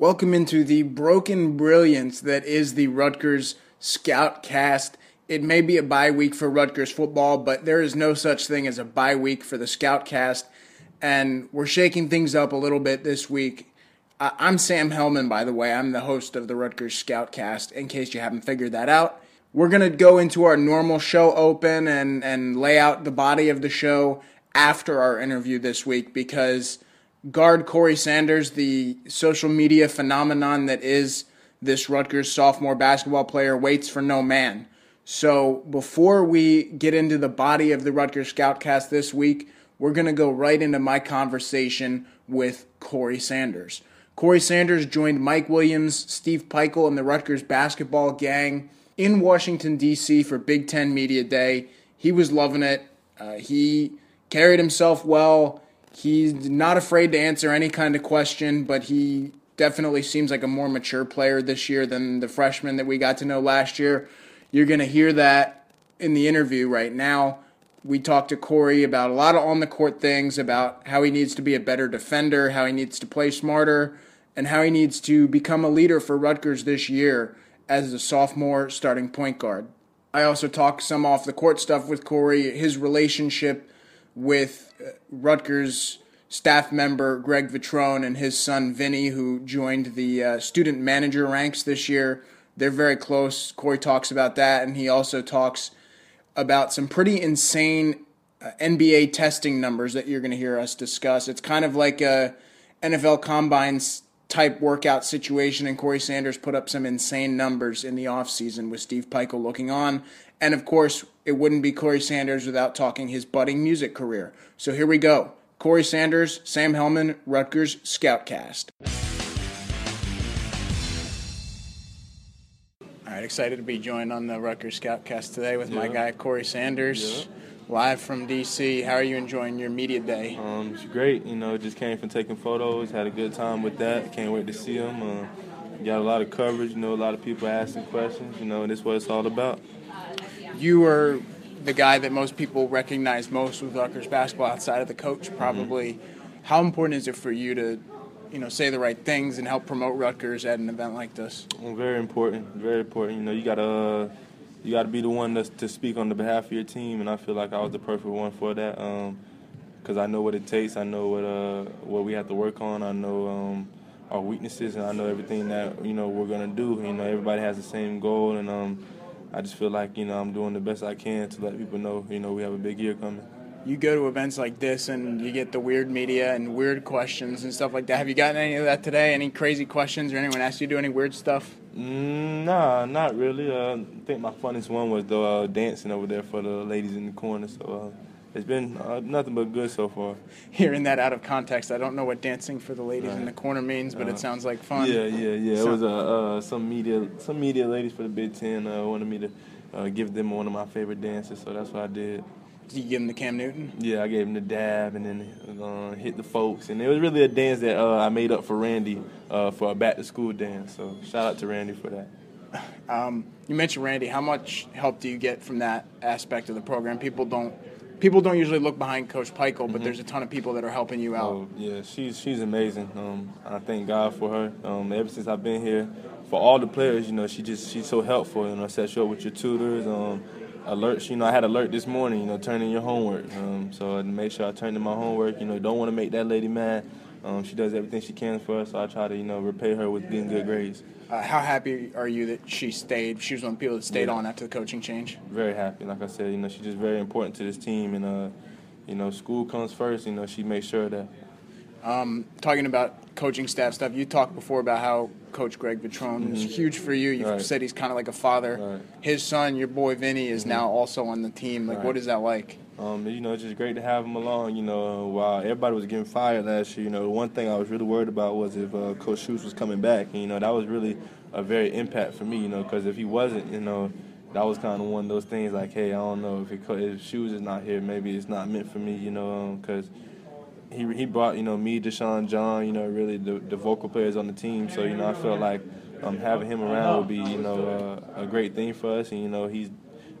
Welcome into the broken brilliance that is the Rutgers Scout Cast. It may be a bye week for Rutgers football, but there is no such thing as a bye week for the Scout Cast. And we're shaking things up a little bit this week. I'm Sam Hellman, by the way. I'm the host of the Rutgers Scout Cast, in case you haven't figured that out. We're going to go into our normal show open and, and lay out the body of the show after our interview this week because guard Corey Sanders, the social media phenomenon that is this Rutgers sophomore basketball player, waits for no man. So before we get into the body of the Rutgers Scoutcast this week, we're going to go right into my conversation with Corey Sanders. Corey Sanders joined Mike Williams, Steve Pikiell, and the Rutgers basketball gang in Washington, D.C. for Big Ten Media Day. He was loving it. Uh, he carried himself well. He's not afraid to answer any kind of question, but he definitely seems like a more mature player this year than the freshman that we got to know last year. You're going to hear that in the interview right now. We talked to Corey about a lot of on the court things, about how he needs to be a better defender, how he needs to play smarter, and how he needs to become a leader for Rutgers this year as a sophomore starting point guard. I also talked some off the court stuff with Corey, his relationship with Rutgers staff member Greg Vetrone and his son Vinny, who joined the uh, student manager ranks this year. They're very close. Corey talks about that, and he also talks about some pretty insane uh, NBA testing numbers that you're going to hear us discuss. It's kind of like a NFL combines type workout situation, and Corey Sanders put up some insane numbers in the offseason with Steve Pikiell looking on. And of course, it wouldn't be Corey Sanders without talking his budding music career. So here we go. Corey Sanders, Sam Hellman, Rutgers Scoutcast. All right, excited to be joined on the Rutgers Scoutcast today with yeah. my guy Corey Sanders, yeah. live from DC. How are you enjoying your media day? Um, it's great. You know, just came from taking photos, had a good time with that. Can't wait to see them. Uh, got a lot of coverage. You know, a lot of people asking questions. You know, and this is what it's all about you are the guy that most people recognize most with Rutgers basketball outside of the coach, probably. Mm-hmm. How important is it for you to, you know, say the right things and help promote Rutgers at an event like this? Well, very important. Very important. You know, you gotta uh, you gotta be the one to, to speak on the behalf of your team, and I feel like I was the perfect one for that. because um, I know what it takes. I know what uh, what we have to work on. I know um, our weaknesses, and I know everything that you know we're gonna do. You know, everybody has the same goal, and um, I just feel like you know I'm doing the best I can to let people know you know we have a big year coming. You go to events like this and you get the weird media and weird questions and stuff like that. Have you gotten any of that today? Any crazy questions or anyone asked you to do any weird stuff? Mm, nah, not really. Uh, I think my funniest one was the uh, dancing over there for the ladies in the corner. So. Uh, it's been uh, nothing but good so far. Hearing that out of context, I don't know what dancing for the ladies right. in the corner means, but uh, it sounds like fun. Yeah, yeah, yeah. So, it was uh, uh, some media, some media ladies for the Big Ten uh, wanted me to uh, give them one of my favorite dances, so that's what I did. Did you give them the Cam Newton? Yeah, I gave them the dab and then uh, hit the folks, and it was really a dance that uh, I made up for Randy uh, for a back to school dance. So shout out to Randy for that. Um, you mentioned Randy. How much help do you get from that aspect of the program? People don't people don't usually look behind Coach Pikiell, but mm-hmm. there's a ton of people that are helping you out. Oh, yeah, she's she's amazing. Um, I thank God for her. Um, ever since I've been here, for all the players, you know, she just she's so helpful. You know, sets you up with your tutors. Um, alerts. You know, I had alert this morning. You know, turn in your homework. Um, so I make sure I turn in my homework. You know, don't want to make that lady mad. Um, she does everything she can for us, so I try to you know repay her with getting good grades. Uh, how happy are you that she stayed? She was one of the people that stayed yeah. on after the coaching change. Very happy. Like I said, you know, she's just very important to this team, and uh, you know, school comes first. You know, she makes sure that. Um, talking about coaching staff stuff, you talked before about how Coach Greg Vetrone is huge for you. You've Mm-hmm. Right. said he's kind of like a father. Right. His son, your boy Vinny, is now also on the team. Like, Right. what is that like? Um, you know, it's just great to have him along. You know, uh, while everybody was getting fired last year, you know, the one thing I was really worried about was if uh, Coach Schultz was coming back. And, you know, that was really a very impact for me. You know, because if he wasn't, you know, that was kind of one of those things like, hey, I don't know if it, if Schultz is not here, maybe it's not meant for me. You know, because he he brought you know me, Deshaun, John, you know, really the, the vocal players on the team. So you know, I felt like um, having him around would be you know uh, a great thing for us. And you know, he's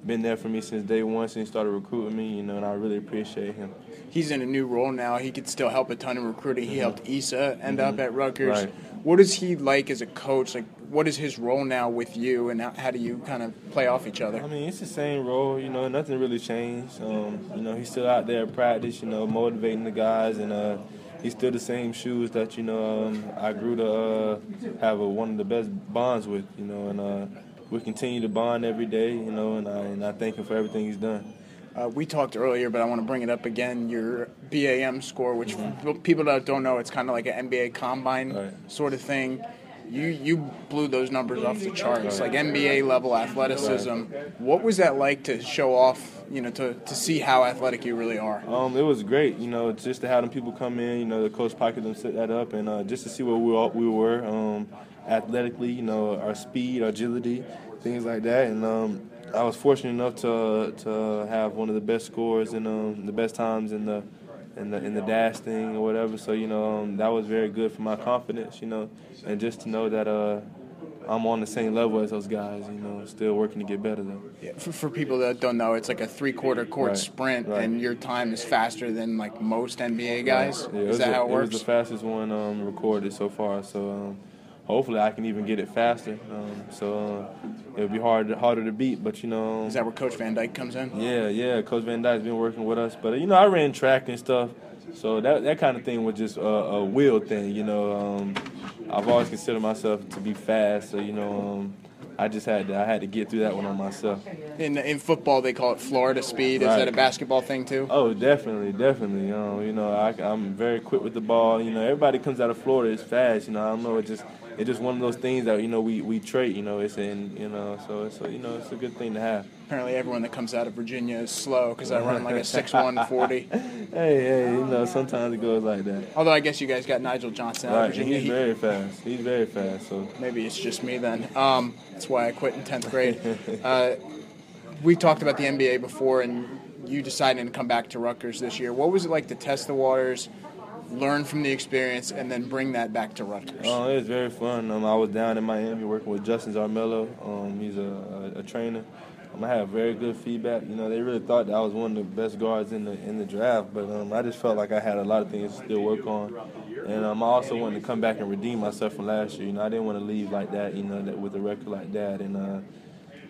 been there for me since day one, since he started recruiting me. You know, and I really appreciate him. He's in a new role now. He could still help a ton in recruiting. He helped Issa end up at Rutgers. Mm-hmm. Right. What is he like as a coach? Like, what is his role now with you, and how, how do you kind of play off each other? I mean, it's the same role. You know, nothing really changed. Um, you know, he's still out there practice. You know, motivating the guys, and uh, he's still the same shoes that you know um, I grew to uh, have a, one of the best bonds with. You know, and uh, we continue to bond every day. You know, and I and I thank him for everything he's done. Uh, we talked earlier, but I want to bring it up again. Your BAM score, which for people that don't know, it's kind of like an NBA combine Right. sort of thing. You you blew those numbers off the charts, like NBA level athleticism. What was that like to show off? You know, to, to see how athletic you really are. Um, it was great, you know, just to have them people come in, you know, the coach Pikiell them set that up, and uh, just to see where we all, we were um, athletically, you know, our speed, our agility, things like that. And um, I was fortunate enough to to have one of the best scores and um, the best times in the in the in the dash thing or whatever. So you know, um, that was very good for my confidence, you know, and just to know that uh, I'm on the same level as those guys, you know, still working to get better though. Yeah, for, for people that don't know, it's like a three-quarter court Right, sprint, right. and your time is faster than like most NBA guys. Yeah, is that the- how it works? It was the fastest one um, recorded so far. So um, hopefully I can even get it faster. Um, so uh, it'll be hard harder to beat. But you know, is that where Coach Van Dyke comes in? yeah, yeah. Coach Van Dyke's been working with us, but you know I ran track and stuff. So that that kind of thing was just a, a will thing. You know, um, I've always considered myself to be fast. So you know. Um, I just had to, I had to get through that one on myself. In in football, they call it Florida speed. Is that a basketball thing too? Oh, definitely, definitely. Um, you know, I, I'm very quick with the ball. You know, everybody comes out of Florida is fast. You know, I don't know. It just it's just one of those things that you know we we trait. You know, it's in you know, so it's a, you know it's a good thing to have. Apparently, everyone that comes out of Virginia is slow because I run like a six one forty. Hey, hey, you know, sometimes it goes like that. Although I guess you guys got Nigel Johnson out Right, and Virginia. he's He- very fast. He's very fast. So maybe it's just me then. Um, that's why I quit in tenth grade. Uh, we talked about the NBA before, and you decided to come back to Rutgers this year. What was it like to test the waters, learn from the experience, and then bring that back to Rutgers? Uh, it was very fun. Um, I was down in Miami working with Justin Zormelo. Um, he's a, a, a trainer. Um, I had very good feedback. You know, they really thought that I was one of the best guards in the in the draft, but um, I just felt like I had a lot of things to still work on. And um, I also wanted to come back and redeem myself from last year. You know, I didn't want to leave like that. You know, that with a record like that, and uh,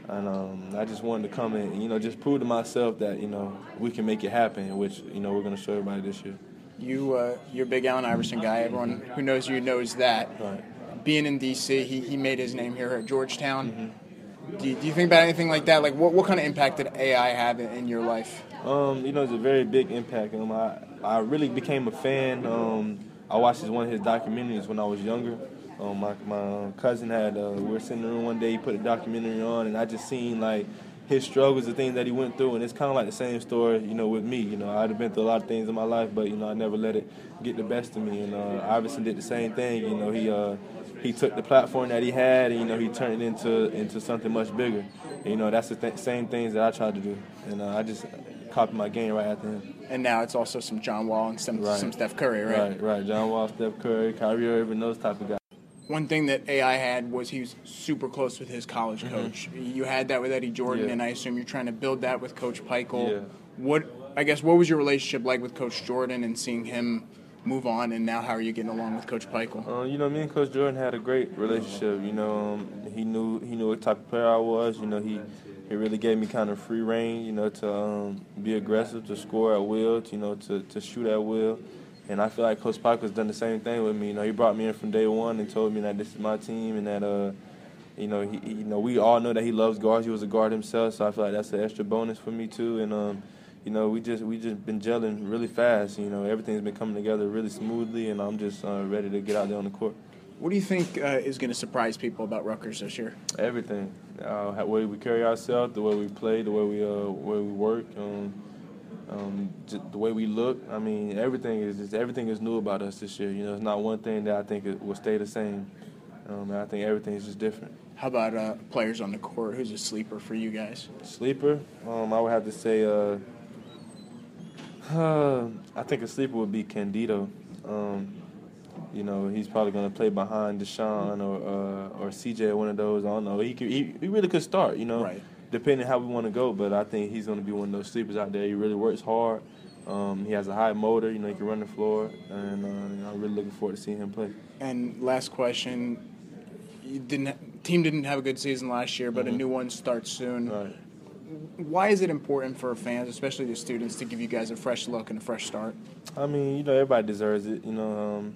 and um, I just wanted to come in, and, you know, just prove to myself that you know we can make it happen, which you know we're going to show everybody this year. You, uh, you're a big Allen Iverson guy. Everyone who knows you knows that. Right. Being in D.C., he, he made his name here at Georgetown. Mm-hmm. Do, you, do you think about anything like that? Like, what, what kind of impact did AI have in, in your life? Um, you know, it's a very big impact. Um, I, I really became a fan. Um, I watched his, one of his documentaries when I was younger. Um, my, my cousin had, uh, we were sitting in the room one day, he put a documentary on, and I just seen, like, his struggles, the things that he went through, and it's kind of like the same story, you know, with me. You know, I'd have been through a lot of things in my life, but, you know, I never let it get the best of me. And uh, Iverson did the same thing. You know, he uh, he took the platform that he had, and, you know, he turned it into, into something much bigger. And, you know, that's the th- same things that I tried to do. And uh, I just copied my game right after him. And now it's also some John Wall and some, Right. some Steph Curry, right? Right, right. John Wall, Steph Curry, Kyrie Irving, those type of guys. One thing that AI had was he was super close with his college coach. You had that with Eddie Jordan, Mm-hmm. Yeah. and I assume you're trying to build that with Coach Pikiell. Yeah. What I guess what was your relationship like with Coach Jordan and seeing him move on, and now how are you getting along with Coach Pikiell? Uh, you know, me and Coach Jordan had a great relationship. You know, um, he knew he knew what type of player I was. You know, he he really gave me kind of free reign. You know, to um, be aggressive, to score at will, to, you know, to, to shoot at will. And I feel like Coach Parker's done the same thing with me. You know, he brought me in from day one and told me that this is my team and that uh, you know, he, he- you know, we all know that he loves guards. He was a guard himself, so I feel like that's an extra bonus for me too. And um, you know, we just we just been gelling really fast. You know, everything's been coming together really smoothly, and I'm just uh, ready to get out there on the court. What do you think uh, is going to surprise people about Rutgers this year? Everything, uh, the way we carry ourselves, the way we play, the way we uh, way we work, um, um, the way we look. I mean, everything is just, everything is new about us this year. You know, it's not one thing that I think it will stay the same. Um, I think everything is just different. How about uh, players on the court? Who's a sleeper for you guys? Sleeper, um, I would have to say. Uh, I think a sleeper would be Candido. Um, you know, he's probably going to play behind Deshaun or uh, or CJ, one of those. I don't know. He, could, he he really could start. You know, right. Depending how we want to go. But I think he's going to be one of those sleepers out there. He really works hard. Um, he has a high motor. You know, he can run the floor, and uh, you know, I'm really looking forward to seeing him play. And last question: You didn't team didn't have a good season last year, but mm-hmm. a new one starts soon. Right. Why is it important for fans, especially the students, to give you guys a fresh look and a fresh start? I mean, you know, everybody deserves it. You know, um,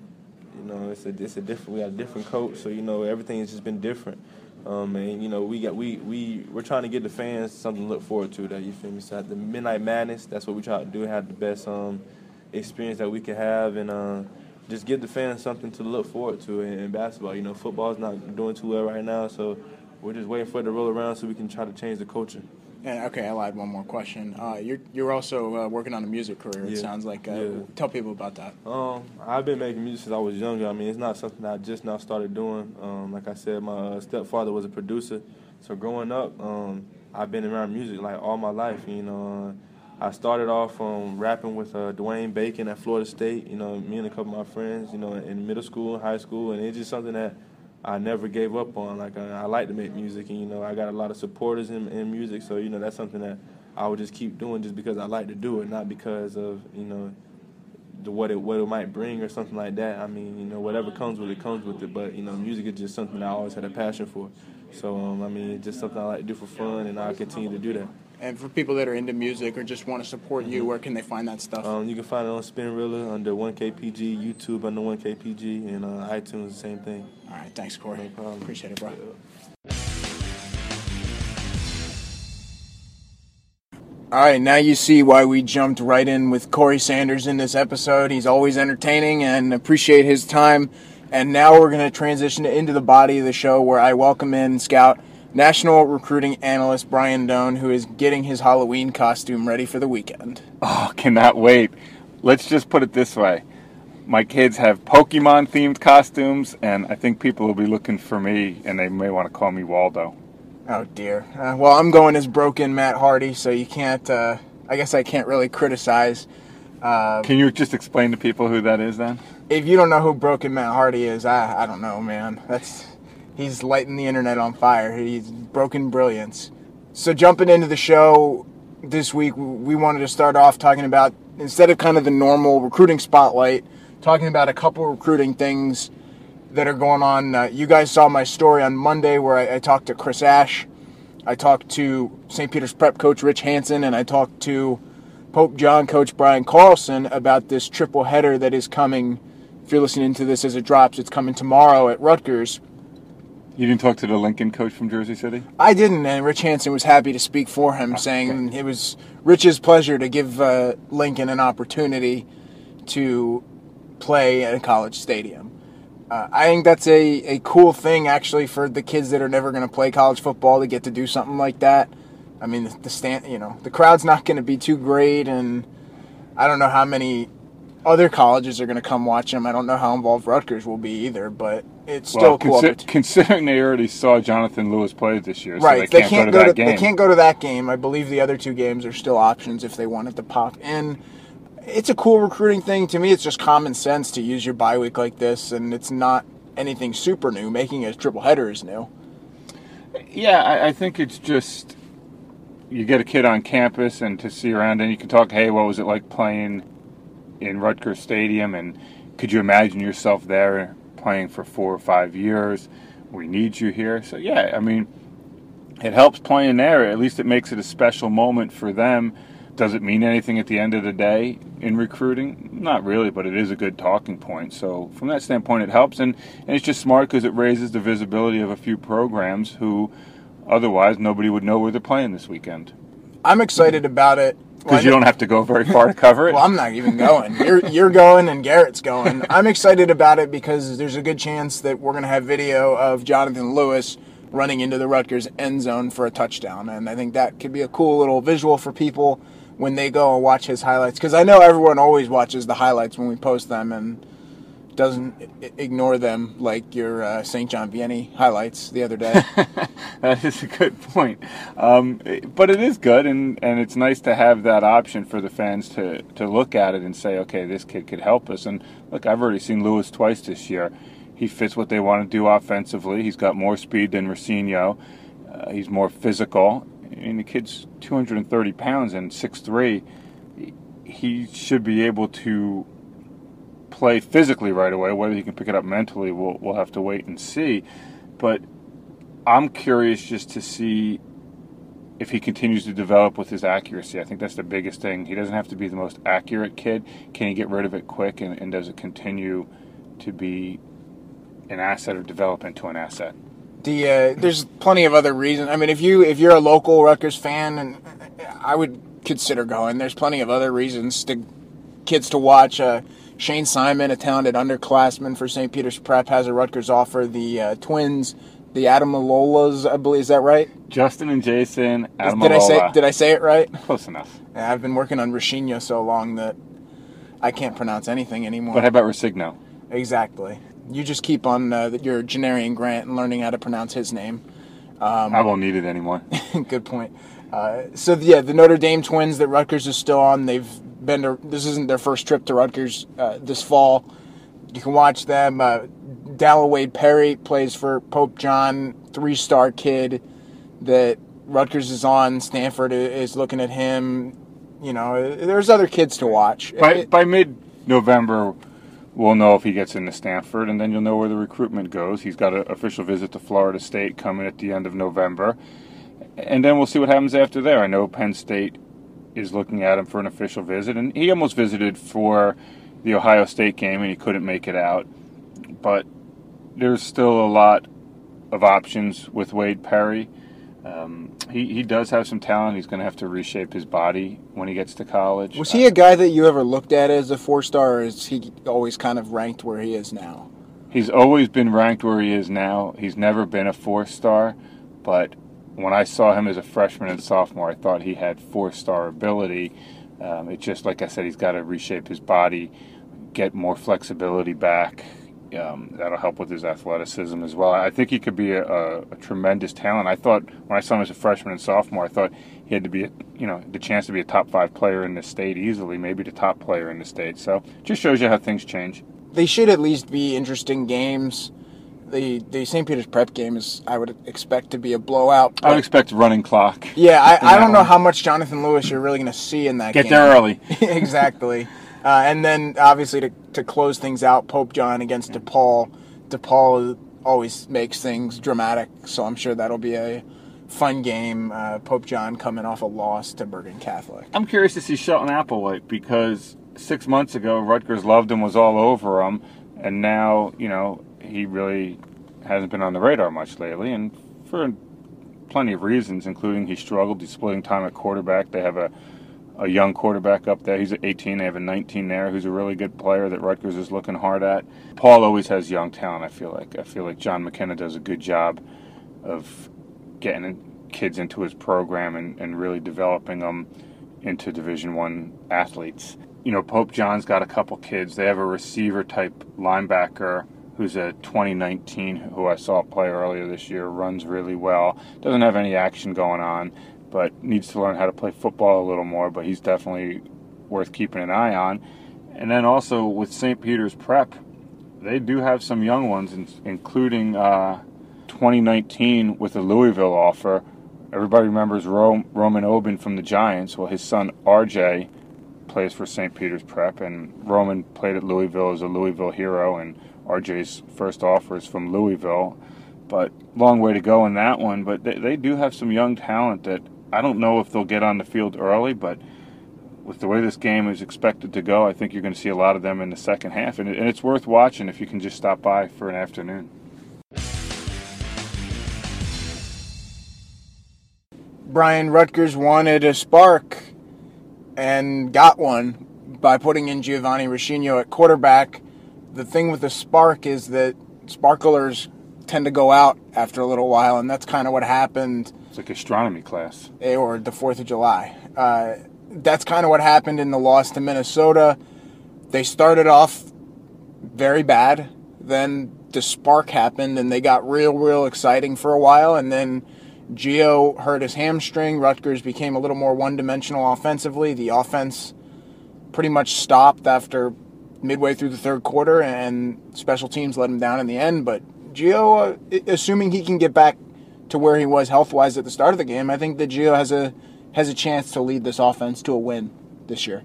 you know, it's a it's a different. We got a different coach, so you know everything has just been different. Um, and you know, we got we we we're trying to get the fans something to look forward to. That you feel me? So the Midnight Madness, that's what we try to do. Have the best um, experience that we can have, and uh, just give the fans something to look forward to in, in basketball. You know, football's not doing too well right now, so we're just waiting for it to roll around so we can try to change the culture. And okay, I'll add one more question. Uh, you're you're also uh, working on a music career. It sounds like. Uh, yeah. Tell people about that. Um, I've been making music since I was younger. I mean, it's not something I just now started doing. Um, like I said, my uh, stepfather was a producer, so growing up, um, I've been around music like all my life. You know, uh, I started off um, rapping with uh, Dwayne Bacon at Florida State. You know, me and a couple of my friends. You know, in middle school and high school, and it's just something that I never gave up on. Like I, I, like to make music, and you know I got a lot of supporters in, in music. So you know that's something that I would just keep doing just because I like to do it, not because of you know the, what it what it might bring or something like that. I mean you know whatever comes with it comes with it. But you know music is just something I always had a passion for. So um, I mean it's just something I like to do for fun, and I'll continue to do that. And for people that are into music or just want to support you, mm-hmm. where can they find that stuff? Um, you can find it on Spinrilla under 1KPG, YouTube under 1KPG, and uh, iTunes the same thing. All right, thanks, Corey. No problem. Appreciate it, bro. Yeah. All right, now you see why we jumped right in with Corey Sanders in this episode. He's always entertaining and appreciate his time. And now we're going to transition into the body of the show where I welcome in Scout National recruiting analyst Brian Dohn, who is getting his Halloween costume ready for the weekend. Oh, cannot wait. Let's just put it this way. My kids have Pokemon themed costumes, and I think people will be looking for me, and they may want to call me Waldo. Oh, dear. Uh, well, I'm going as broken Matt Hardy, so you can't, uh, I guess I can't really criticize. Uh, Can you just explain to people who that is then? If you don't know who Broken Matt Hardy is, I, I don't know, man. That's he's lighting the internet on fire. He's broken brilliance. So jumping into the show this week, we wanted to start off talking about instead of kind of the normal recruiting spotlight, talking about a couple recruiting things that are going on. Uh, you guys saw my story on Monday where I, I talked to Chris Ash, I talked to St. Peter's Prep coach Rich Hansen, and I talked to Pope John coach Brian Carlson about this triple header that is coming. If you're listening to this as it drops, it's coming tomorrow at Rutgers. You didn't talk to the Lincoln coach from Jersey City? I didn't, and Rich Hansen was happy to speak for him, saying it was Rich's pleasure to give uh, Lincoln an opportunity to play at a college stadium. Uh, I think that's a, a cool thing, actually, for the kids that are never going to play college football to get to do something like that. I mean, the, the stand, you know, the crowd's not going to be too great, and I don't know how many other colleges are going to come watch him. I don't know how involved Rutgers will be either, but it's still well, cool. Consi- considering they already saw Jonathan Lewis play this year, right? So they, they, can't, go, to, go to They can't go to that game. I believe the other two games are still options if they wanted to pop in. It's a cool recruiting thing to me. It's just common sense to use your bye week like this, and it's not anything super new. Making a triple header is new. Yeah, I, I think it's just you get a kid on campus and to see around, and you can talk. Hey, what was it like playing? In Rutgers Stadium, and could you imagine yourself there playing for four or five years? We need you here. So yeah, I mean, it helps playing there. At least it makes it a special moment for them. Does it mean anything at the end of the day in recruiting? Not really, but it is a good talking point. So from that standpoint, it helps, and, and it's just smart because it raises the visibility of a few programs who otherwise nobody would know where they're playing this weekend. I'm excited about it because you don't have to go very far to cover it. Well, I'm not even going. You're you're going and Garrett's going. I'm excited about it because there's a good chance that we're going to have video of Jonathan Lewis running into the Rutgers end zone for a touchdown, and I think that could be a cool little visual for people when they go and watch his highlights. Because I know everyone always watches the highlights when we post them and doesn't ignore them like your uh, St. John Vianney highlights the other day. that is a good point. Um, but it is good, and, and it's nice to have that option for the fans to, to look at it and say, okay, this kid could help us. And look, I've already seen Lewis twice this year. He fits what they want to do offensively. He's got more speed than Rescigno. Uh, he's more physical. I mean, the kid's 230 pounds and 6'3". He should be able to play physically right away. Whether he can pick it up mentally, we'll, we'll have to wait and see. But I'm curious just to see if he continues to develop with his accuracy. I think that's the biggest thing. He doesn't have to be the most accurate kid. Can he get rid of it quick, and, and does it continue to be an asset or develop into an asset? The uh, there's plenty of other reasons. I mean, if you if you're a local Rutgers fan, and I would consider going. There's plenty of other reasons to kids to watch. Uh, Shane Simon, a talented underclassman for St. Peter's Prep, has a Rutgers offer. The uh, twins, the Ademilolas, I believe, is that right? Justin and Jason Adam Did I say Did I say it right? Close enough. Yeah, I've been working on Rescigno so long that I can't pronounce anything anymore. But how about Rescigno? Exactly. You just keep on uh, your Janarion Grant and learning how to pronounce his name. Um, I won't need it anymore. good point. Uh, so yeah, the Notre Dame twins that Rutgers is still on. They've been to, this isn't their first trip to Rutgers uh, this fall. You can watch them. Uh, Dallawade Perry plays for Pope John, three star kid that Rutgers is on. Stanford is looking at him. You know, there's other kids to watch. By, it, by mid November, we'll know if he gets into Stanford, and then you'll know where the recruitment goes. He's got an official visit to Florida State coming at the end of November. And then we'll see what happens after there. I know Penn State is looking at him for an official visit, and he almost visited for the Ohio State game, and he couldn't make it out. But there's still a lot of options with Wade Perry. Um, he, he does have some talent. He's going to have to reshape his body when he gets to college. Was he a guy that you ever looked at as a four star, or is he always kind of ranked where he is now? He's always been ranked where he is now. He's never been a four star, but when I saw him as a freshman and sophomore, I thought he had four star ability. Um, it's just like I said, he's got to reshape his body, get more flexibility back. Um, that'll help with his athleticism as well. I think he could be a, a, a, tremendous talent. I thought when I saw him as a freshman and sophomore, I thought he had to be, you know, the chance to be a top five player in the state easily, maybe the top player in the state. So just shows you how things change. They should at least be interesting games the the St. Peter's Prep game is I would expect to be a blowout. I would expect running clock. Yeah, I, I don't know how much Jonathan Lewis you're really going to see in that. Get game. there early. exactly, uh, and then obviously to to close things out, Pope John against DePaul. DePaul always makes things dramatic, so I'm sure that'll be a fun game. Uh, Pope John coming off a loss to Bergen Catholic. I'm curious to see Shelton Applewhite because six months ago Rutgers loved him, was all over him, and now you know he really hasn't been on the radar much lately, and for plenty of reasons, including he struggled. He's splitting time at quarterback. They have a, a young quarterback up there. He's at 18. They have a 19 there who's a really good player that Rutgers is looking hard at. Paul always has young talent. I feel like I feel like John McKenna does a good job of getting kids into his program and, and really developing them into Division One athletes. You know, Pope John's got a couple kids. They have a receiver type linebacker who's a 2019 who I saw play earlier this year, runs really well. Doesn't have any action going on, but needs to learn how to play football a little more. But he's definitely worth keeping an eye on. And then also with St. Peter's Prep, they do have some young ones, including uh, 2019 with a Louisville offer. Everybody remembers Roman Oben from the Giants. Well, his son RJ plays for St. Peter's Prep, and Roman played at Louisville as a Louisville hero and RJ's first offer is from Louisville, but long way to go in that one. But they, they do have some young talent that I don't know if they'll get on the field early, but with the way this game is expected to go, I think you're going to see a lot of them in the second half, and, and it's worth watching if you can just stop by for an afternoon. Brian Rutgers wanted a spark and got one by putting in Giovanni Rescigno at quarterback. The thing with the spark is that sparklers tend to go out after a little while, and that's kind of what happened. It's like astronomy class. Eh, or the 4th of July. Uh, that's kind of what happened in the loss to Minnesota. They started off very bad. Then the spark happened, and they got real, real exciting for a while. And then Gio hurt his hamstring. Rutgers became a little more one dimensional offensively. The offense pretty much stopped after midway through the third quarter, and special teams let him down in the end. But Gio, uh, assuming he can get back to where he was health wise at the start of the game, I think that Gio has a has a chance to lead this offense to a win this year.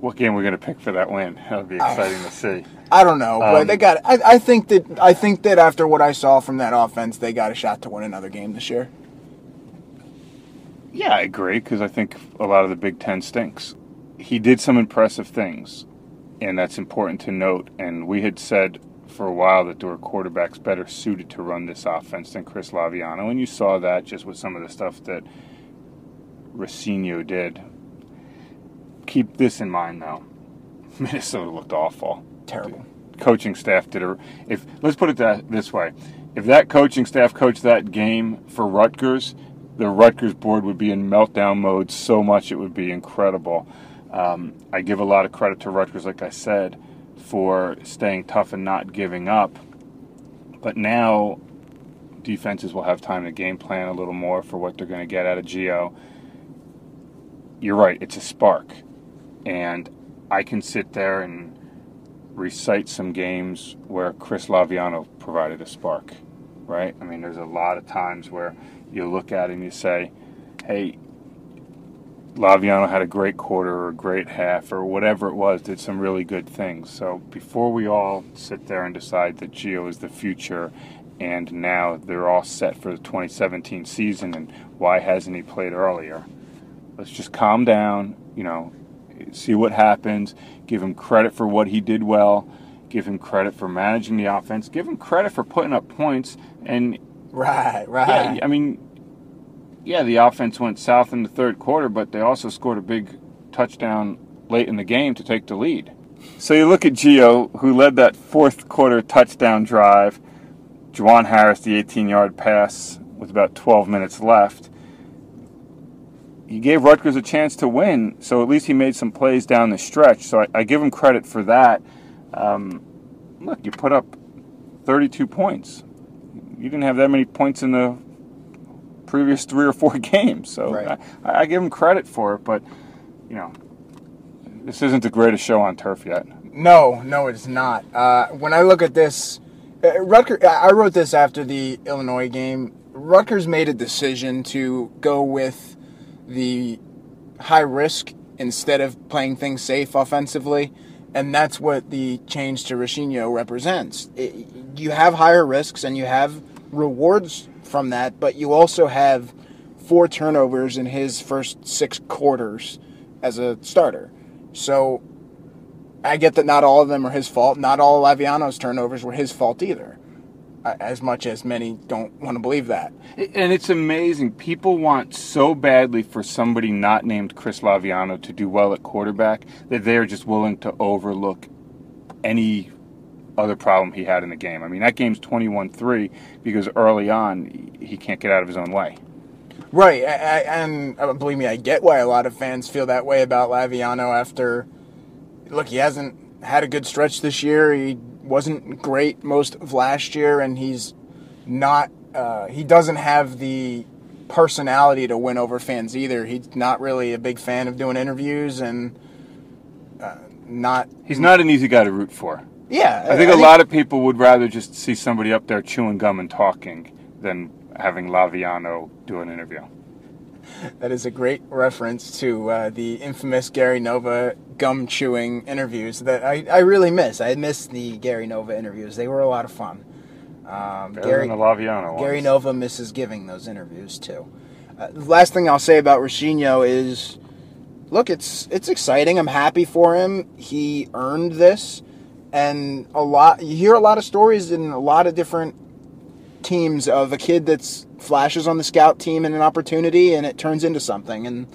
What game are we're going to pick for that win? That'll be exciting to see. I don't know, but Um, they got. I, I think that I think that after what I saw from that offense, they got a shot to win another game this year. Yeah, I agree because I think a lot of the Big Ten stinks. He did some impressive things, and that's important to note. And we had said for a while that there were quarterbacks better suited to run this offense than Chris Laviano, and you saw that just with some of the stuff that Rescigno did. Keep this in mind, though. Minnesota looked awful. Terrible. coaching staff did a if let's put it that this way if that coaching staff coached that game for Rutgers the Rutgers board would be in meltdown mode so much it would be incredible um, I give a lot of credit to Rutgers like I said for staying tough and not giving up. But now defenses will have time to game plan a little more for what they're going to get out of Gio. You're right it's a spark. And I can sit there and recite some games where Chris Laviano provided a spark, right? I mean, there's a lot of times where you look at it and you say, hey, Laviano had a great quarter or a great half or whatever it was, did some really good things. So before we all sit there and decide that Gio is the future and now they're all set for the 2017 season and why hasn't he played earlier? Let's just calm down, you know, see what happens, give him credit for what he did well, give him credit for managing the offense, give him credit for putting up points. And Right, right. yeah, I mean, yeah, the offense went south in the third quarter, but they also scored a big touchdown late in the game to take the lead. So you look at Gio, who led that fourth quarter touchdown drive. Jawuan Harris, the 18 yard pass with about 12 minutes left. He gave Rutgers a chance to win, so at least he made some plays down the stretch. So I, I give him credit for that. Um, look, you put up 32 points. You didn't have that many points in the previous three or four games, so Right. I, I give him credit for it. But you know, this isn't the greatest show on turf yet. No, no, it's not. Uh, when I look at this, uh, Rutgers, I wrote this after the Illinois game. Rutgers made a decision to go with the high risk instead of playing things safe offensively, and that's what the change to Rescigno represents. It, you have higher risks and you have rewards from that, but you also have four turnovers in his first six quarters as a starter. So I get that not all of them are his fault. Not all Laviano's turnovers were his fault either. uh, As much as many don't want to believe that. And it's amazing. People want so badly for somebody not named Chris Laviano to do well at quarterback that they are just willing to overlook any other problem he had in the game. I mean, that game's 21 3 because early on he can't get out of his own way. Right, I, I, and uh, believe me, I get why a lot of fans feel that way about Laviano after. Look, he hasn't had a good stretch this year. He wasn't great most of last year, and he's not. Uh, he doesn't have the personality to win over fans either. He's not really a big fan of doing interviews, and uh, not. He's not an easy guy to root for. Yeah, I think a lot of people would rather just see somebody up there chewing gum and talking than having Laviano do an interview. That is a great reference to uh, the infamous Gary Nova gum chewing interviews that I, I really miss. I miss the Gary Nova interviews. They were a lot of fun. Um, Better Gary, than the Laviano Gary ones. Nova misses giving those interviews too. Uh, last thing I'll say about Rescigno is, look, it's it's exciting. I'm happy for him. He earned this, and a lot. You hear a lot of stories in a lot of different teams of a kid that's flashes on the scout team and an opportunity, and it turns into something. And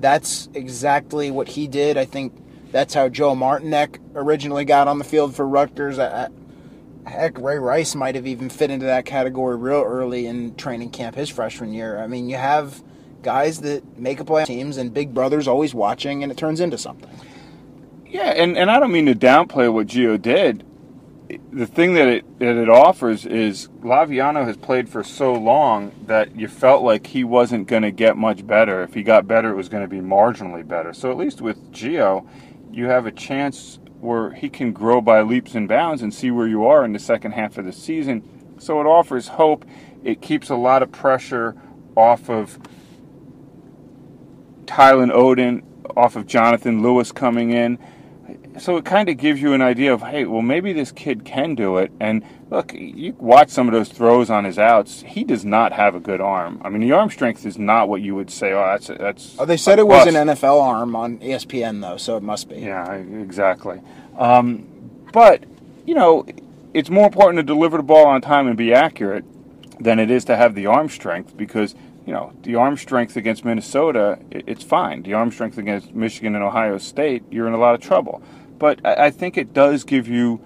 that's exactly what he did. I think that's how Joe Martinek originally got on the field for Rutgers. I, heck, Ray Rice might have even fit into that category real early in training camp his freshman year. I mean, you have guys that make a play teams, and Big Brother's always watching, and it turns into something. Yeah, and, and I don't mean to downplay what Gio did. The thing that it that it offers is Laviano has played for so long that you felt like he wasn't going to get much better. If he got better, it was going to be marginally better. So at least with Gio, you have a chance where he can grow by leaps and bounds and see where you are in the second half of the season. So it offers hope. It keeps a lot of pressure off of Tylin Oden, off of Jonathan Lewis coming in so it kind of gives you an idea of hey well maybe this kid can do it. And look you watch some of those throws on his outs. He does not have a good arm. I mean the arm strength is not what you would say oh that's that's oh they said it was an nfl arm on espn though so it must be. Yeah exactly. Um, but you know it's more important to deliver the ball on time and be accurate than it is to have the arm strength because you know, the arm strength against Minnesota, it's fine. The arm strength against Michigan and Ohio State, you're in a lot of trouble. But I think it does give you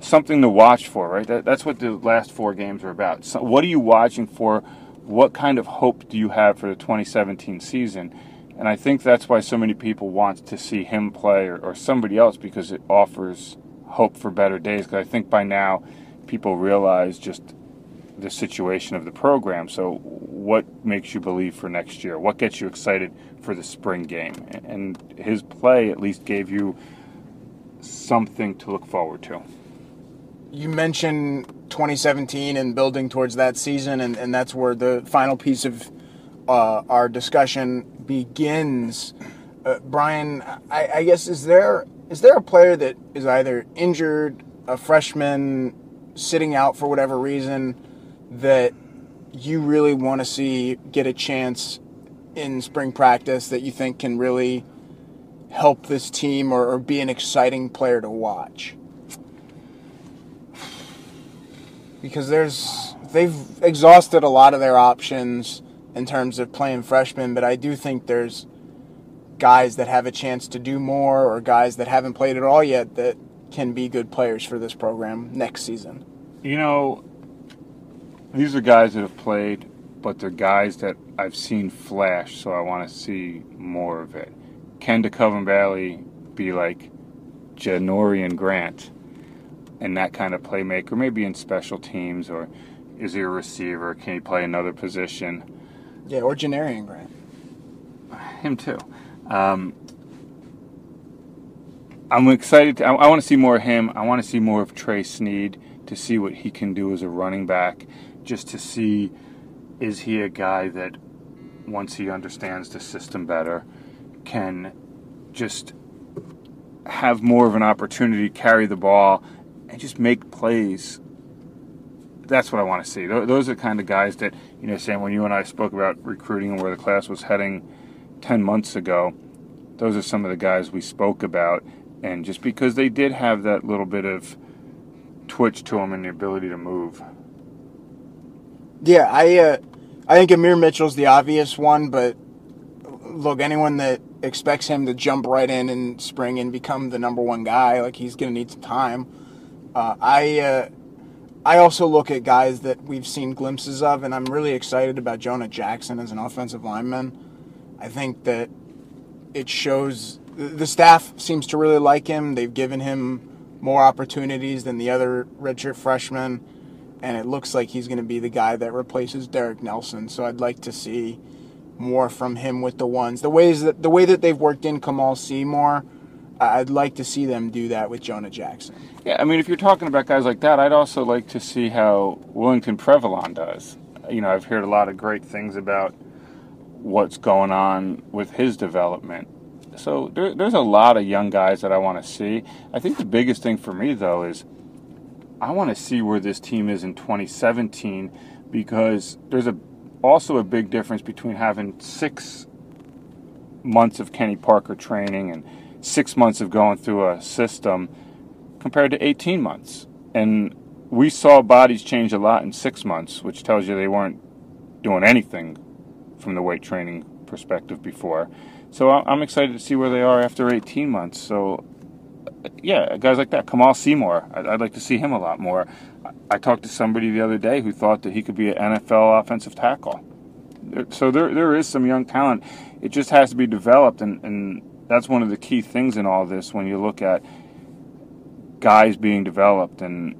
something to watch for, right? That, that's what the last four games are about. So what are you watching for? What kind of hope do you have for the 2017 season? And I think that's why so many people want to see him play or, or somebody else because it offers hope for better days. Because I think by now people realize just the situation of the program. So, what makes you believe for next year? What gets you excited for the spring game? And his play at least gave you something to look forward to. You mentioned 2017 and building towards that season, and, and that's where the final piece of uh, our discussion begins. Uh, Brian, I, I guess is there is there a player that is either injured, a freshman sitting out for whatever reason, that you really want to see get a chance in spring practice that you think can really help this team or, or be an exciting player to watch? Because there's they've exhausted a lot of their options in terms of playing freshmen, but I do think there's guys that have a chance to do more or guys that haven't played at all yet that can be good players for this program next season. You know, these are guys that have played, but they're guys that I've seen flash, so I want to see more of it. Can Dacoven Bailey be like Janarion Grant and that kind of playmaker, maybe in special teams, or is he a receiver? Can he play another position? Yeah, or Janarion Grant. Him too. Um, I'm excited. To, I, I want to see more of him. I want to see more of Trey Sneed to see what he can do as a running back just to see is he a guy that once he understands the system better can just have more of an opportunity to carry the ball and just make plays. That's what I want to see. Those are the kind of guys that, you know, Sam, when you and I spoke about recruiting and where the class was heading 10 months ago, those are some of the guys we spoke about. And just because they did have that little bit of twitch to them and the ability to move. Yeah, I uh, I think Ahmir Mitchell's the obvious one, but look, anyone that expects him to jump right in and spring and become the number one guy, like he's going to need some time. Uh, I uh, I also look at guys that we've seen glimpses of, and I'm really excited about Jonah Jackson as an offensive lineman. I think that it shows the staff seems to really like him. They've given him more opportunities than the other redshirt freshmen and it looks like he's going to be the guy that replaces Derek Nelson. So I'd like to see more from him with the ones. The ways that the way that they've worked in Kamal Seymour, I'd like to see them do that with Jonah Jackson. Yeah, I mean, if you're talking about guys like that, I'd also like to see how Willington Previlon does. You know, I've heard a lot of great things about what's going on with his development. So there, there's a lot of young guys that I want to see. I think the biggest thing for me, though, is – I want to see where this team is in 2017 because there's a also a big difference between having six months of Kenny Parker training and six months of going through a system compared to 18 months. And we saw bodies change a lot in six months, which tells you they weren't doing anything from the weight training perspective before. So I'm excited to see where they are after 18 months. So, yeah, guys like that, Kamal Seymour, I'd, like to see him a lot more. I talked to somebody the other day who thought that he could be an NFL offensive tackle. So there, there is some young talent. It just has to be developed, and, and that's one of the key things in all this when you look at guys being developed and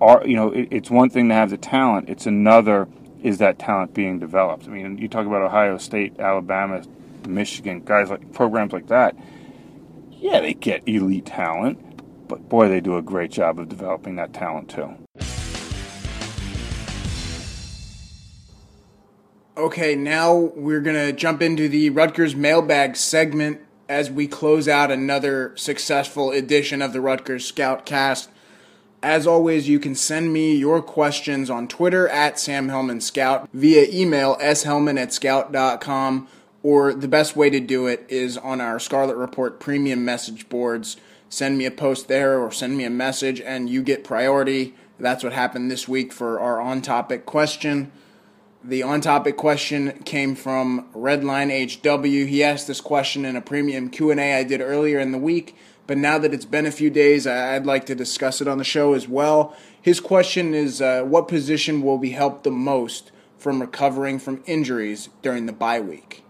are you know it, it's one thing to have the talent it's another is that talent being developed i mean you talk about ohio state alabama michigan guys like programs like that yeah they get elite talent but boy they do a great job of developing that talent too Okay, now we're going to jump into the Rutgers mailbag segment as we close out another successful edition of the Rutgers Scoutcast. As always, you can send me your questions on Twitter at Sam Hellman Scout via email shellman at scout.com, or the best way to do it is on our Scarlet Report premium message boards. Send me a post there or send me a message, and you get priority. That's what happened this week for our on topic question. The on topic question came from Redline HW. He asked this question in a premium Q&A I did earlier in the week, but now that it's been a few days, I'd like to discuss it on the show as well. His question is uh, what position will be helped the most from recovering from injuries during the bye week?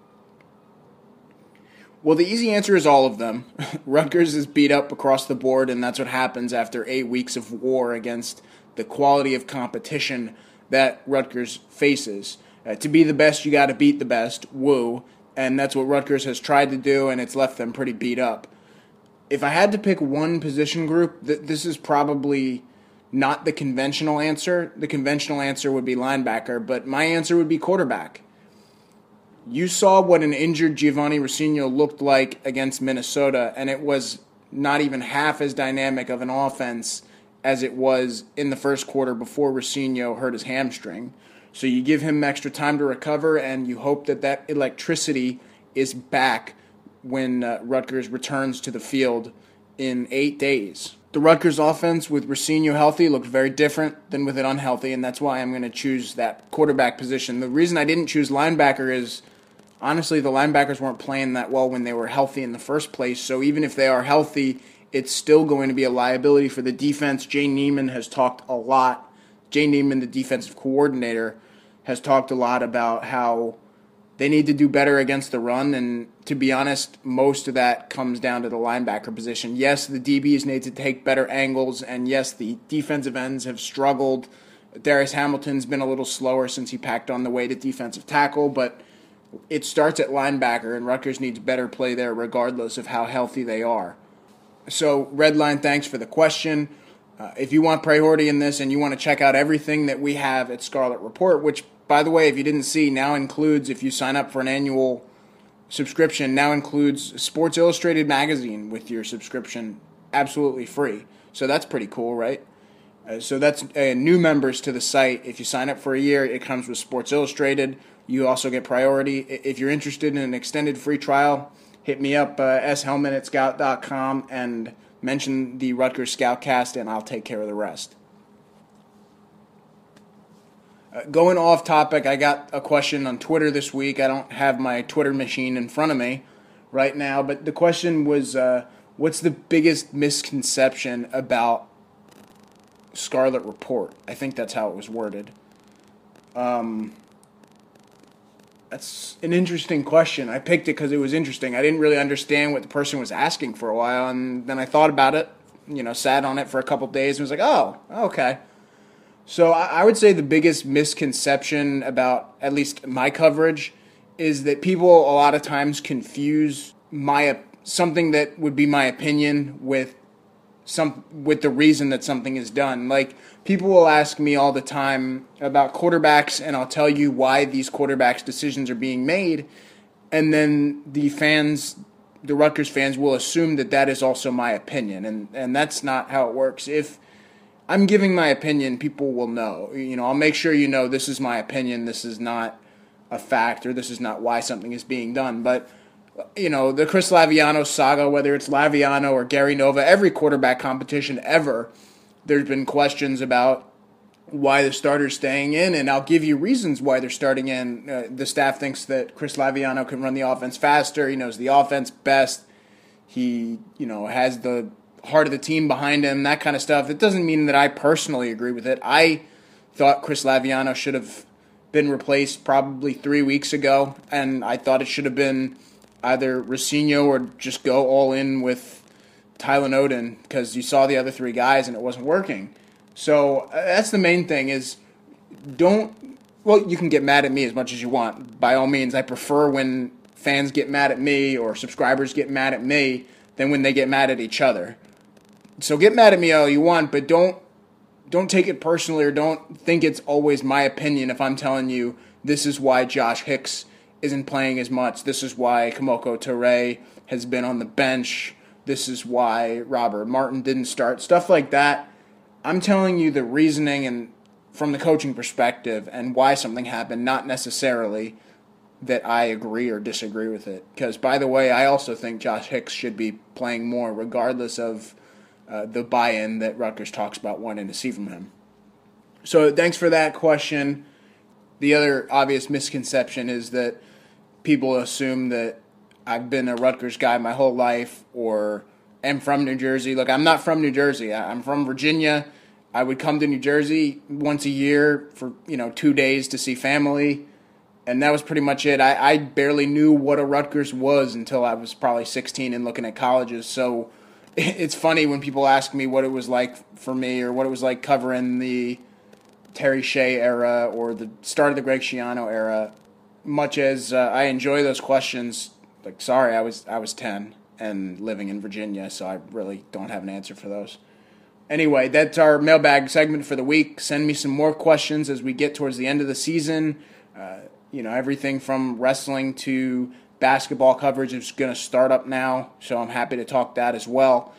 Well, the easy answer is all of them. Rutgers is beat up across the board, and that's what happens after eight weeks of war against the quality of competition that Rutgers faces. Uh, to be the best, you got to beat the best. Woo. And that's what Rutgers has tried to do, and it's left them pretty beat up. If I had to pick one position group, th- this is probably not the conventional answer. The conventional answer would be linebacker, but my answer would be quarterback. You saw what an injured Giovanni Rescigno looked like against Minnesota, and it was not even half as dynamic of an offense as it was in the first quarter before Rescigno hurt his hamstring. So you give him extra time to recover, and you hope that that electricity is back when uh, Rutgers returns to the field in eight days. The Rutgers offense with Rescigno healthy looked very different than with it unhealthy, and that's why I'm going to choose that quarterback position. The reason I didn't choose linebacker is honestly the linebackers weren't playing that well when they were healthy in the first place. So even if they are healthy, it's still going to be a liability for the defense. Jay Niemann has talked a lot. Jay Niemann, the defensive coordinator, has talked a lot about how they need to do better against the run. And to be honest, most of that comes down to the linebacker position. Yes, the DBs need to take better angles, and yes, the defensive ends have struggled. Darius Hamilton's been a little slower since he packed on the weight at defensive tackle, but it starts at linebacker, and Rutgers needs better play there regardless of how healthy they are. So, Redline, thanks for the question. Uh, if you want priority in this and you want to check out everything that we have at Scarlet Report, which, by the way, if you didn't see, now includes, if you sign up for an annual subscription, now includes Sports Illustrated magazine with your subscription absolutely free. So that's pretty cool, right? Uh, so that's uh, new members to the site. If you sign up for a year, it comes with Sports Illustrated. You also get priority. If you're interested in an extended free trial, hit me up, uh, shellman at scout.com, and mention the Rutgers Scoutcast, and I'll take care of the rest. Uh, going off topic, I got a question on Twitter this week. I don't have my Twitter machine in front of me right now, but the question was uh, what's the biggest misconception about Scarlet Report? I think that's how it was worded. Um, that's an interesting question. I picked it because it was interesting. I didn't really understand what the person was asking for a while, and then I thought about it. You know, sat on it for a couple days and was like, "Oh, okay." So I would say the biggest misconception about at least my coverage is that people a lot of times confuse my something that would be my opinion with some with the reason that something is done. Like people will ask me all the time about quarterbacks, and I'll tell you why these quarterbacks' decisions are being made, and then the fans, the Rutgers fans, will assume that that is also my opinion, and and that's not how it works. If I'm giving my opinion, people will know. You know, I'll make sure you know this is my opinion. This is not a fact, or this is not why something is being done, but you know, the Chris Laviano saga, whether it's Laviano or Gary Nova, every quarterback competition ever, there's been questions about why the starter's staying in, and I'll give you reasons why they're starting in. Uh, the staff thinks that Chris Laviano can run the offense faster. He knows the offense best. He, you know, has the heart of the team behind him, that kind of stuff. It doesn't mean that I personally agree with it. I thought Chris Laviano should have been replaced probably three weeks ago, and I thought it should have been either Rescigno or just go all in with Tylin Oden because you saw the other three guys and it wasn't working. So uh, that's the main thing is don't well you can get mad at me as much as you want. By all means, I prefer when fans get mad at me or subscribers get mad at me than when they get mad at each other. So get mad at me all you want, but don't don't take it personally or don't think it's always my opinion if I'm telling you this is why Josh Hicks isn't playing as much. This is why Kemoko Turay has been on the bench. This is why Robert Martin didn't start. Stuff like that. I'm telling you the reasoning and from the coaching perspective and why something happened, not necessarily that I agree or disagree with it. Because, by the way, I also think Josh Hicks should be playing more, regardless of uh, the buy in that Rutgers talks about wanting to see from him. So, thanks for that question. The other obvious misconception is that people assume that I've been a Rutgers guy my whole life or am from New Jersey. Look, I'm not from New Jersey. I'm from Virginia. I would come to New Jersey once a year for, you know, two days to see family. And that was pretty much it. I, I barely knew what a Rutgers was until I was probably 16 and looking at colleges. So it's funny when people ask me what it was like for me or what it was like covering the Terry Shea era or the start of the Greg Schiano era. Much as uh, I enjoy those questions, like sorry, I was I was 10 and living in Virginia, so I really don't have an answer for those. Anyway, that's our mailbag segment for the week. Send me some more questions as we get towards the end of the season. Uh, you know, everything from wrestling to basketball coverage is going to start up now, so I'm happy to talk that as well.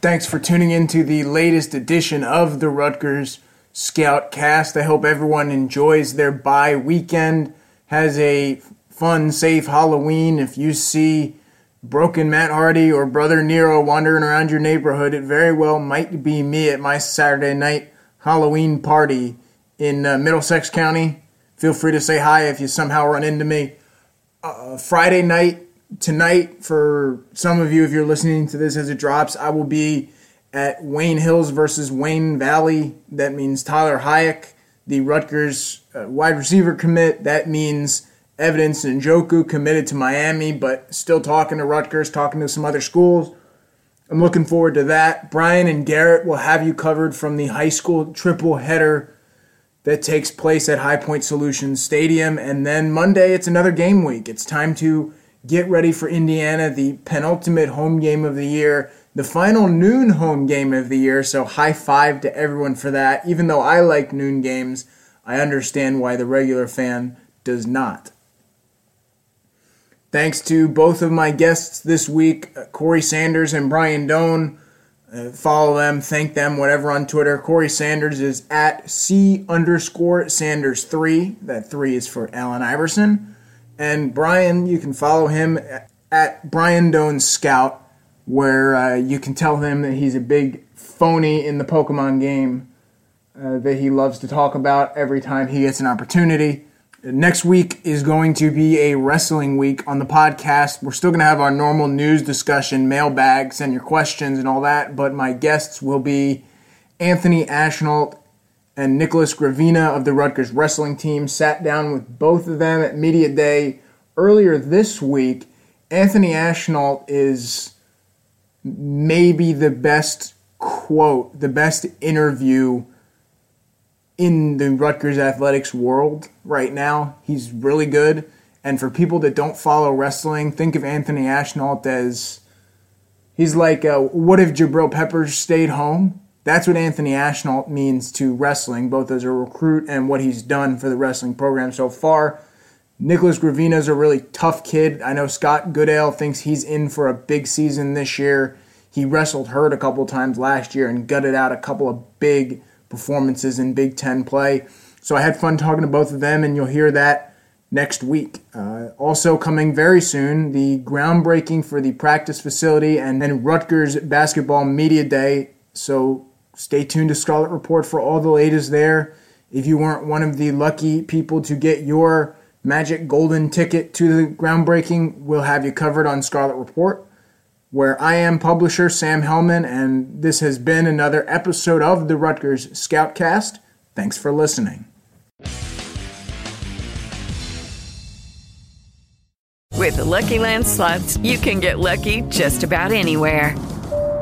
Thanks for tuning in to the latest edition of the Rutgers Scoutcast. I hope everyone enjoys their bye weekend, has a fun, safe Halloween. If you see broken Matt Hardy or Brother Nero wandering around your neighborhood, it very well might be me at my Saturday night Halloween party in uh, Middlesex County. Feel free to say hi if you somehow run into me. Uh, Friday night, tonight, for some of you, if you're listening to this as it drops, I will be at Wayne Hills versus Wayne Valley. That means Tyler Hayek, the Rutgers uh, wide receiver commit. That means Evidence Njoku committed to Miami, but still talking to Rutgers, talking to some other schools. I'm looking forward to that. Brian and Garrett will have you covered from the high school triple header that takes place at High Point Solutions Stadium. And then Monday, it's another game week. It's time to get ready for Indiana, the penultimate home game of the year, the final noon home game of the year. So, high five to everyone for that. Even though I like noon games, I understand why the regular fan does not. Thanks to both of my guests this week, Corey Sanders and Brian Dohn. Uh, follow them, thank them, whatever on Twitter. Corey Sanders is at C underscore Sanders three. That three is for Allen Iverson. And Brian, you can follow him at Brian Dohn Scout, where uh, you can tell him that he's a big phony in the Pokemon game uh, that he loves to talk about every time he gets an opportunity. Next week is going to be a wrestling week on the podcast. We're still going to have our normal news discussion, mailbag, send your questions and all that, but my guests will be Anthony Ashnault and Nicholas Gravina of the Rutgers wrestling team. Sat down with both of them at Media Day earlier this week. Anthony Ashnault is maybe the best quote, the best interview in the Rutgers athletics world right now. He's really good. And for people that don't follow wrestling, think of Anthony Ashnault as he's like, uh, what if Jabril Peppers stayed home? That's what Anthony Ashnault means to wrestling, both as a recruit and what he's done for the wrestling program so far. Nicholas Gravina is a really tough kid. I know Scott Goodale thinks he's in for a big season this year. He wrestled hurt a couple times last year and gutted out a couple of big performances in Big Ten play. So I had fun talking to both of them, and you'll hear that next week. Uh, also, coming very soon, the groundbreaking for the practice facility and then Rutgers Basketball Media Day. So, stay tuned to Scarlet Report for all the latest there. If you weren't one of the lucky people to get your Magic Golden ticket to the groundbreaking, we'll have you covered on Scarlet Report where I am publisher Sam Hellman, and this has been another episode of the Rutgers Scoutcast. Thanks for listening. With the Lucky Land slots, you can get lucky just about anywhere.